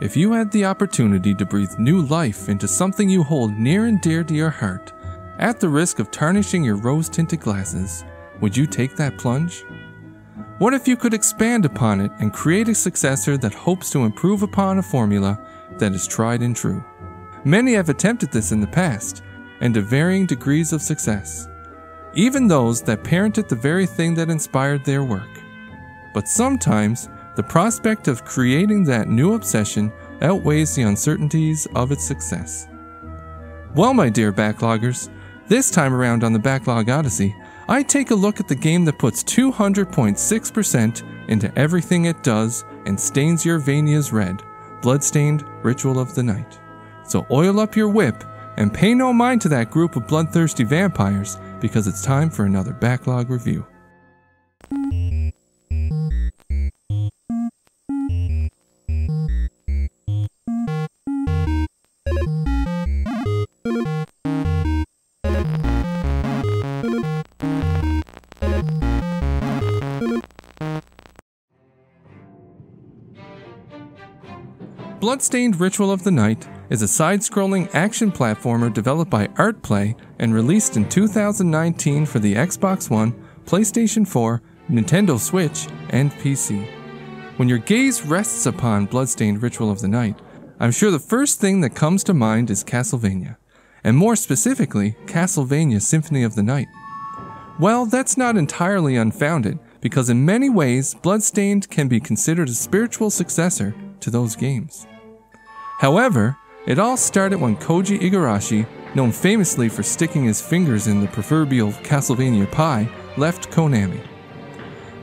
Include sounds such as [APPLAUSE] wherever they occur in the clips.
If you had the opportunity to breathe new life into something you hold near and dear to your heart, at the risk of tarnishing your rose tinted glasses, would you take that plunge? What if you could expand upon it and create a successor that hopes to improve upon a formula that is tried and true? Many have attempted this in the past, and to varying degrees of success, even those that parented the very thing that inspired their work. But sometimes, the prospect of creating that new obsession outweighs the uncertainties of its success. Well, my dear backloggers, this time around on the Backlog Odyssey, I take a look at the game that puts 200.6% into everything it does and stains your Vanias red, Bloodstained Ritual of the Night. So oil up your whip and pay no mind to that group of bloodthirsty vampires because it's time for another backlog review. Bloodstained Ritual of the Night is a side scrolling action platformer developed by Artplay and released in 2019 for the Xbox One, PlayStation 4, Nintendo Switch, and PC. When your gaze rests upon Bloodstained Ritual of the Night, I'm sure the first thing that comes to mind is Castlevania, and more specifically, Castlevania Symphony of the Night. Well, that's not entirely unfounded, because in many ways, Bloodstained can be considered a spiritual successor to those games. However, it all started when Koji Igarashi, known famously for sticking his fingers in the proverbial Castlevania pie, left Konami.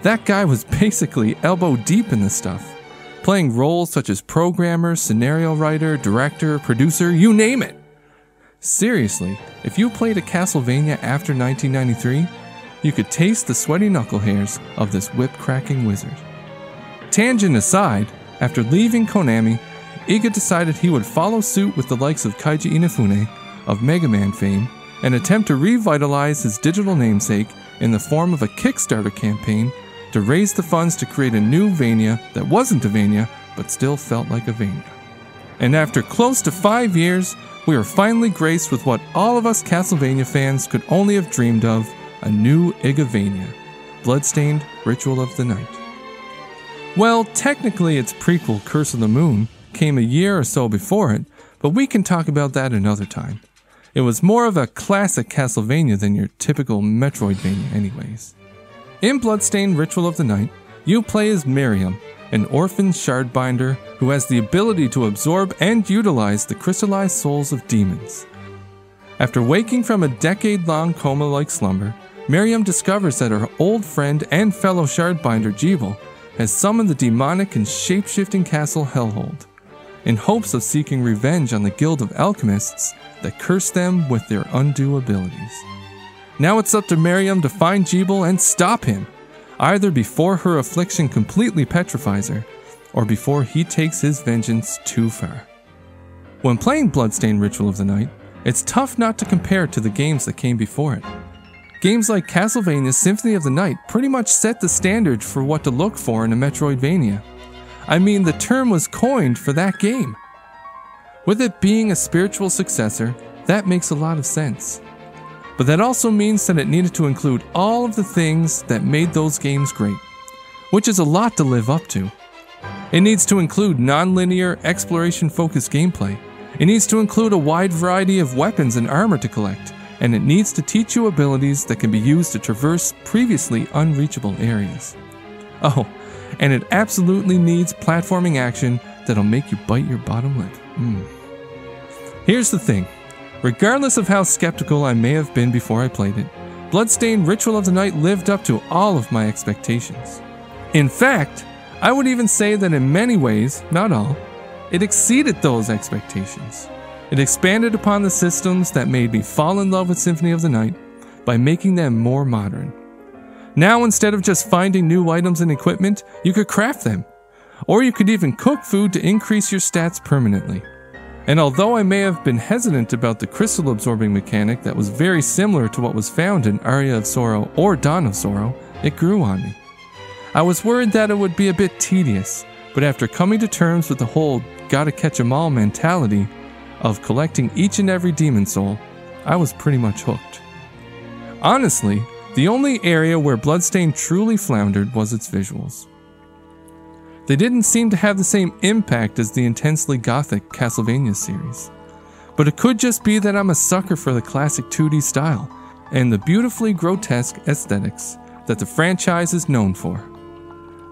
That guy was [LAUGHS] basically elbow deep in the stuff, playing roles such as programmer, scenario writer, director, producer, you name it. Seriously, if you played a Castlevania after 1993, you could taste the sweaty knuckle hairs of this whip cracking wizard. Tangent aside, after leaving Konami, Iga decided he would follow suit with the likes of Keiji Inafune of Mega Man fame and attempt to revitalize his digital namesake in the form of a Kickstarter campaign to raise the funds to create a new Vania that wasn't a Vania but still felt like a Vania. And after close to five years, we are finally graced with what all of us Castlevania fans could only have dreamed of a new Igavania, Bloodstained Ritual of the Night. Well, technically, its prequel, Curse of the Moon, came a year or so before it, but we can talk about that another time. It was more of a classic Castlevania than your typical Metroidvania, anyways. In Bloodstained Ritual of the Night, you play as Miriam, an orphan shardbinder who has the ability to absorb and utilize the crystallized souls of demons. After waking from a decade long coma like slumber, Miriam discovers that her old friend and fellow shardbinder Gebel has summoned the demonic and shape-shifting castle Hellhold, in hopes of seeking revenge on the guild of alchemists that cursed them with their undue abilities. Now it's up to Miriam to find Gebel and stop him, either before her affliction completely petrifies her, or before he takes his vengeance too far. When playing Bloodstained Ritual of the Night, it's tough not to compare it to the games that came before it. Games like Castlevania Symphony of the Night pretty much set the standard for what to look for in a Metroidvania. I mean, the term was coined for that game. With it being a spiritual successor, that makes a lot of sense. But that also means that it needed to include all of the things that made those games great, which is a lot to live up to. It needs to include non linear, exploration focused gameplay. It needs to include a wide variety of weapons and armor to collect, and it needs to teach you abilities that can be used to traverse previously unreachable areas. Oh, and it absolutely needs platforming action that'll make you bite your bottom lip. Mm. Here's the thing regardless of how skeptical I may have been before I played it, Bloodstained Ritual of the Night lived up to all of my expectations. In fact, I would even say that in many ways, not all, it exceeded those expectations. It expanded upon the systems that made me fall in love with Symphony of the Night by making them more modern. Now, instead of just finding new items and equipment, you could craft them. Or you could even cook food to increase your stats permanently. And although I may have been hesitant about the crystal absorbing mechanic that was very similar to what was found in Aria of Sorrow or Dawn of Sorrow, it grew on me. I was worried that it would be a bit tedious, but after coming to terms with the whole gotta catch 'em all mentality of collecting each and every demon soul, I was pretty much hooked. Honestly, the only area where Bloodstained truly floundered was its visuals. They didn't seem to have the same impact as the intensely gothic Castlevania series. But it could just be that I'm a sucker for the classic 2D style and the beautifully grotesque aesthetics that the franchise is known for.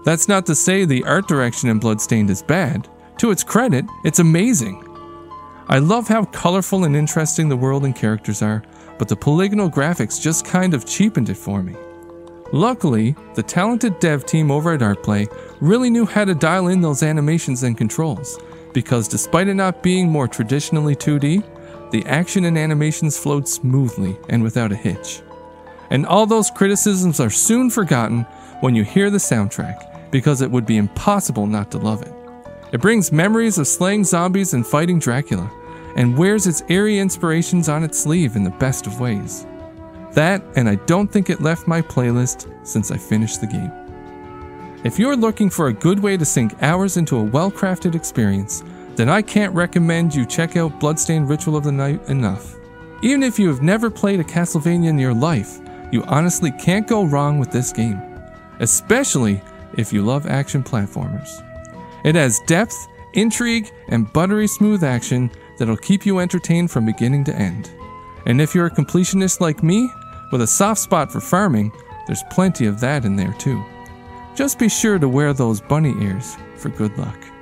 That's not to say the art direction in Bloodstained is bad. To its credit, it's amazing. I love how colorful and interesting the world and characters are, but the polygonal graphics just kind of cheapened it for me. Luckily, the talented dev team over at Artplay really knew how to dial in those animations and controls, because despite it not being more traditionally 2D, the action and animations flowed smoothly and without a hitch. And all those criticisms are soon forgotten when you hear the soundtrack, because it would be impossible not to love it. It brings memories of slaying zombies and fighting Dracula, and wears its airy inspirations on its sleeve in the best of ways. That, and I don't think it left my playlist since I finished the game. If you're looking for a good way to sink hours into a well crafted experience, then I can't recommend you check out Bloodstained Ritual of the Night enough. Even if you have never played a Castlevania in your life, you honestly can't go wrong with this game, especially if you love action platformers. It has depth, intrigue, and buttery smooth action that'll keep you entertained from beginning to end. And if you're a completionist like me, with a soft spot for farming, there's plenty of that in there too. Just be sure to wear those bunny ears for good luck.